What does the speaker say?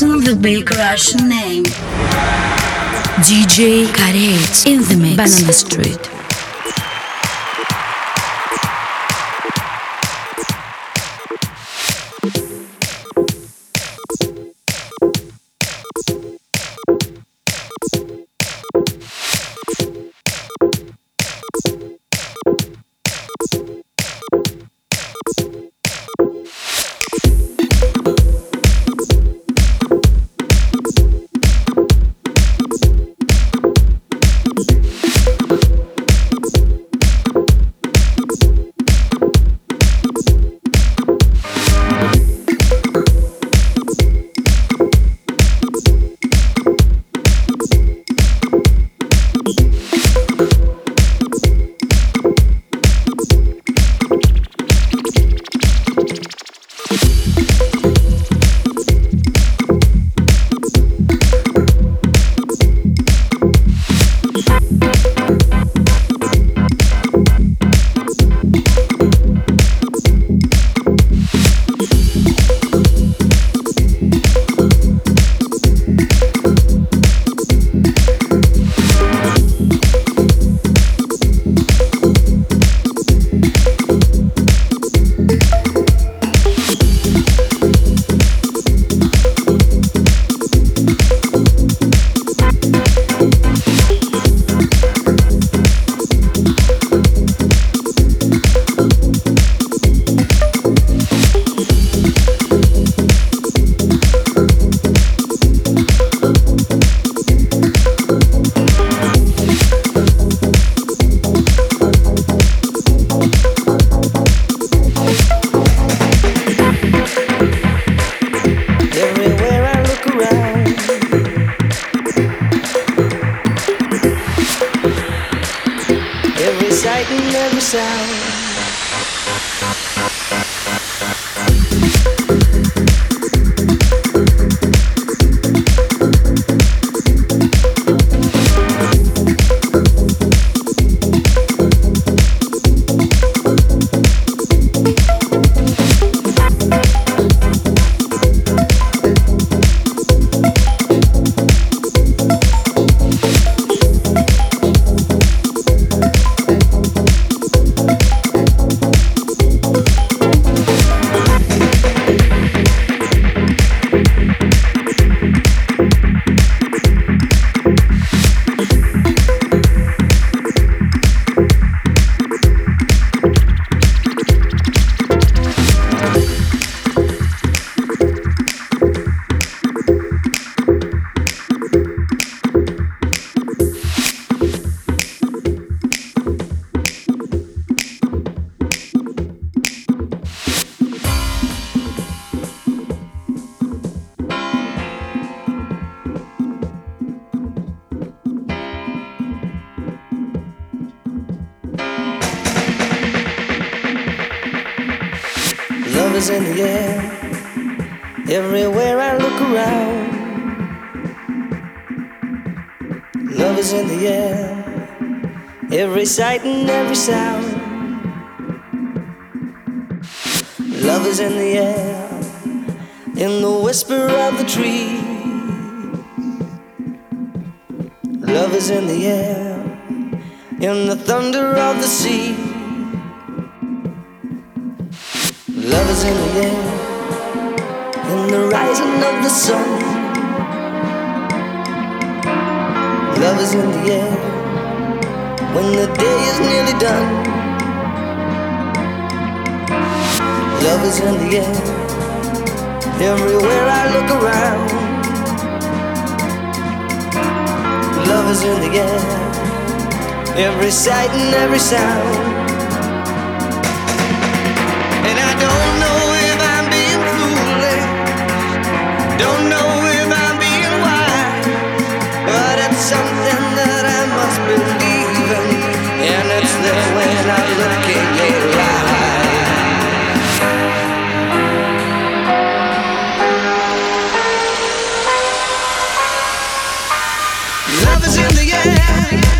The Big Russian name. DJ Karet in the mix. Banana Street. sound. Sight and every sound. Love is in the air, in the whisper of the tree. Love is in the air, in the thunder of the sea. Is in the air, in the rising of the sun. Love is in the air when the day is nearly done. Love is in the air, everywhere I look around. Love is in the air, every sight and every sound. Love is in the air.